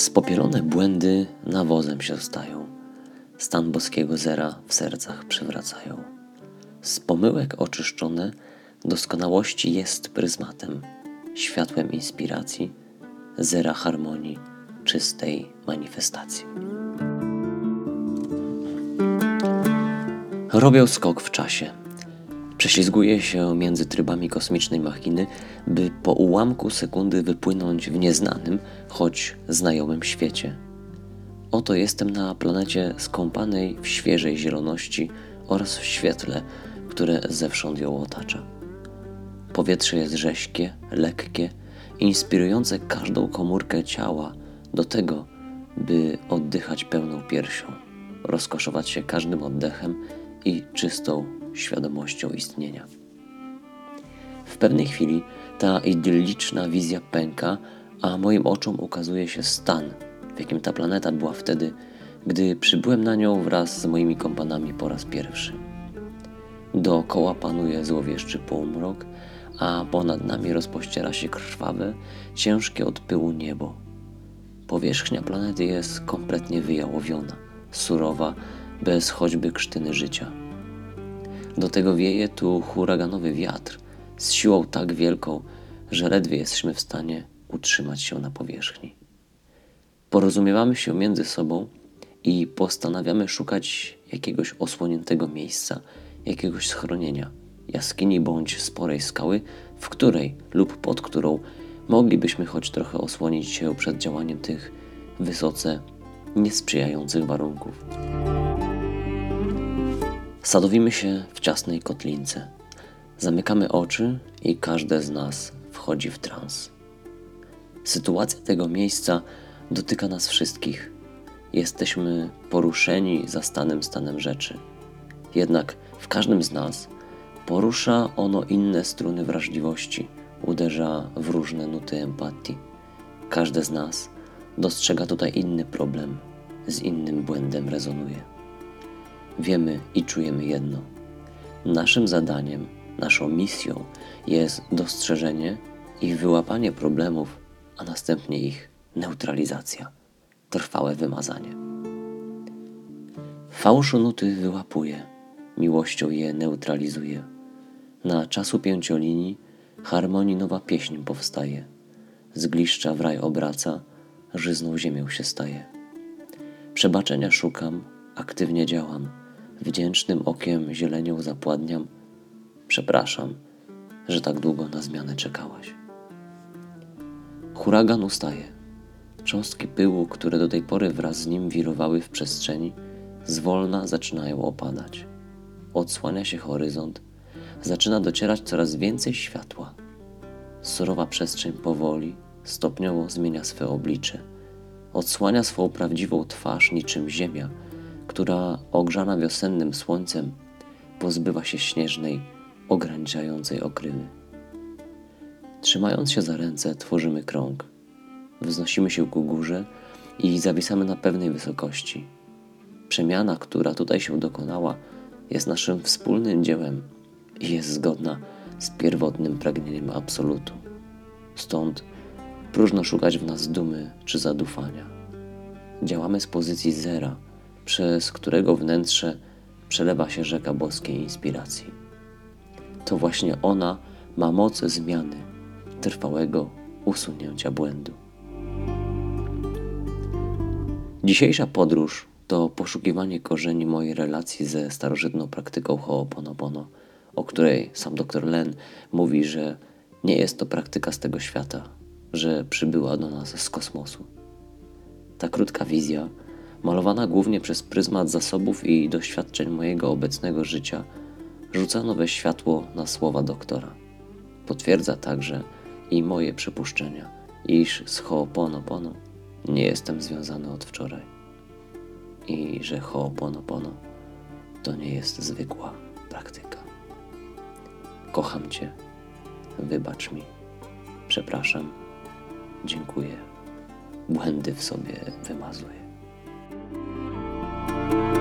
Spopielone błędy nawozem się stają, stan boskiego zera w sercach przywracają. Z pomyłek oczyszczone doskonałości jest pryzmatem, światłem inspiracji, zera harmonii, czystej manifestacji. Robię skok w czasie. Prześlizguję się między trybami kosmicznej machiny, by po ułamku sekundy wypłynąć w nieznanym, choć znajomym świecie. Oto jestem na planecie skąpanej w świeżej zieloności oraz w świetle, które zewsząd ją otacza. Powietrze jest rześkie, lekkie, inspirujące każdą komórkę ciała do tego, by oddychać pełną piersią, rozkoszować się każdym oddechem i czystą świadomością istnienia. W pewnej chwili ta idylliczna wizja pęka, a moim oczom ukazuje się stan, w jakim ta planeta była wtedy, gdy przybyłem na nią wraz z moimi kompanami po raz pierwszy. Dookoła panuje złowieszczy półmrok, a ponad nami rozpościera się krwawe, ciężkie od pyłu niebo. Powierzchnia planety jest kompletnie wyjałowiona, surowa, bez choćby krztyny życia. Do tego wieje tu huraganowy wiatr z siłą tak wielką, że ledwie jesteśmy w stanie utrzymać się na powierzchni. Porozumiewamy się między sobą i postanawiamy szukać jakiegoś osłoniętego miejsca, jakiegoś schronienia, jaskini bądź sporej skały, w której lub pod którą moglibyśmy choć trochę osłonić się przed działaniem tych wysoce niesprzyjających warunków. Sadowimy się w ciasnej kotlince. Zamykamy oczy i każde z nas wchodzi w trans. Sytuacja tego miejsca dotyka nas wszystkich. Jesteśmy poruszeni zastanym stanem rzeczy. Jednak w każdym z nas porusza ono inne struny wrażliwości, uderza w różne nuty empatii. Każde z nas dostrzega tutaj inny problem, z innym błędem rezonuje wiemy i czujemy jedno. Naszym zadaniem, naszą misją jest dostrzeżenie i wyłapanie problemów, a następnie ich neutralizacja, trwałe wymazanie. Fałszu nuty wyłapuje, miłością je neutralizuje. Na czasu pięciolinii harmonii nowa pieśń powstaje. Z gliszcza w raj obraca, żyzną ziemią się staje. Przebaczenia szukam, aktywnie działam Wdzięcznym okiem zielenią zapładniam. Przepraszam, że tak długo na zmianę czekałaś. Huragan ustaje. Cząstki pyłu, które do tej pory wraz z nim wirowały w przestrzeni, zwolna zaczynają opadać. Odsłania się horyzont, zaczyna docierać coraz więcej światła. Surowa przestrzeń powoli, stopniowo zmienia swe oblicze. Odsłania swą prawdziwą twarz niczym ziemia, która ogrzana wiosennym słońcem pozbywa się śnieżnej, ograniczającej okrywy. Trzymając się za ręce, tworzymy krąg. Wznosimy się ku górze i zawisamy na pewnej wysokości. Przemiana, która tutaj się dokonała, jest naszym wspólnym dziełem i jest zgodna z pierwotnym pragnieniem absolutu. Stąd próżno szukać w nas dumy czy zadufania. Działamy z pozycji zera przez którego wnętrze przelewa się rzeka boskiej inspiracji. To właśnie ona ma moc zmiany, trwałego usunięcia błędu. Dzisiejsza podróż to poszukiwanie korzeni mojej relacji ze starożytną praktyką Ho'oponopono, o której sam dr Len mówi, że nie jest to praktyka z tego świata, że przybyła do nas z kosmosu. Ta krótka wizja malowana głównie przez pryzmat zasobów i doświadczeń mojego obecnego życia, rzuca nowe światło na słowa doktora. Potwierdza także i moje przypuszczenia, iż z Ho'oponopono nie jestem związany od wczoraj i że Ho'oponopono to nie jest zwykła praktyka. Kocham Cię, wybacz mi, przepraszam, dziękuję, błędy w sobie wymazuję. Bye.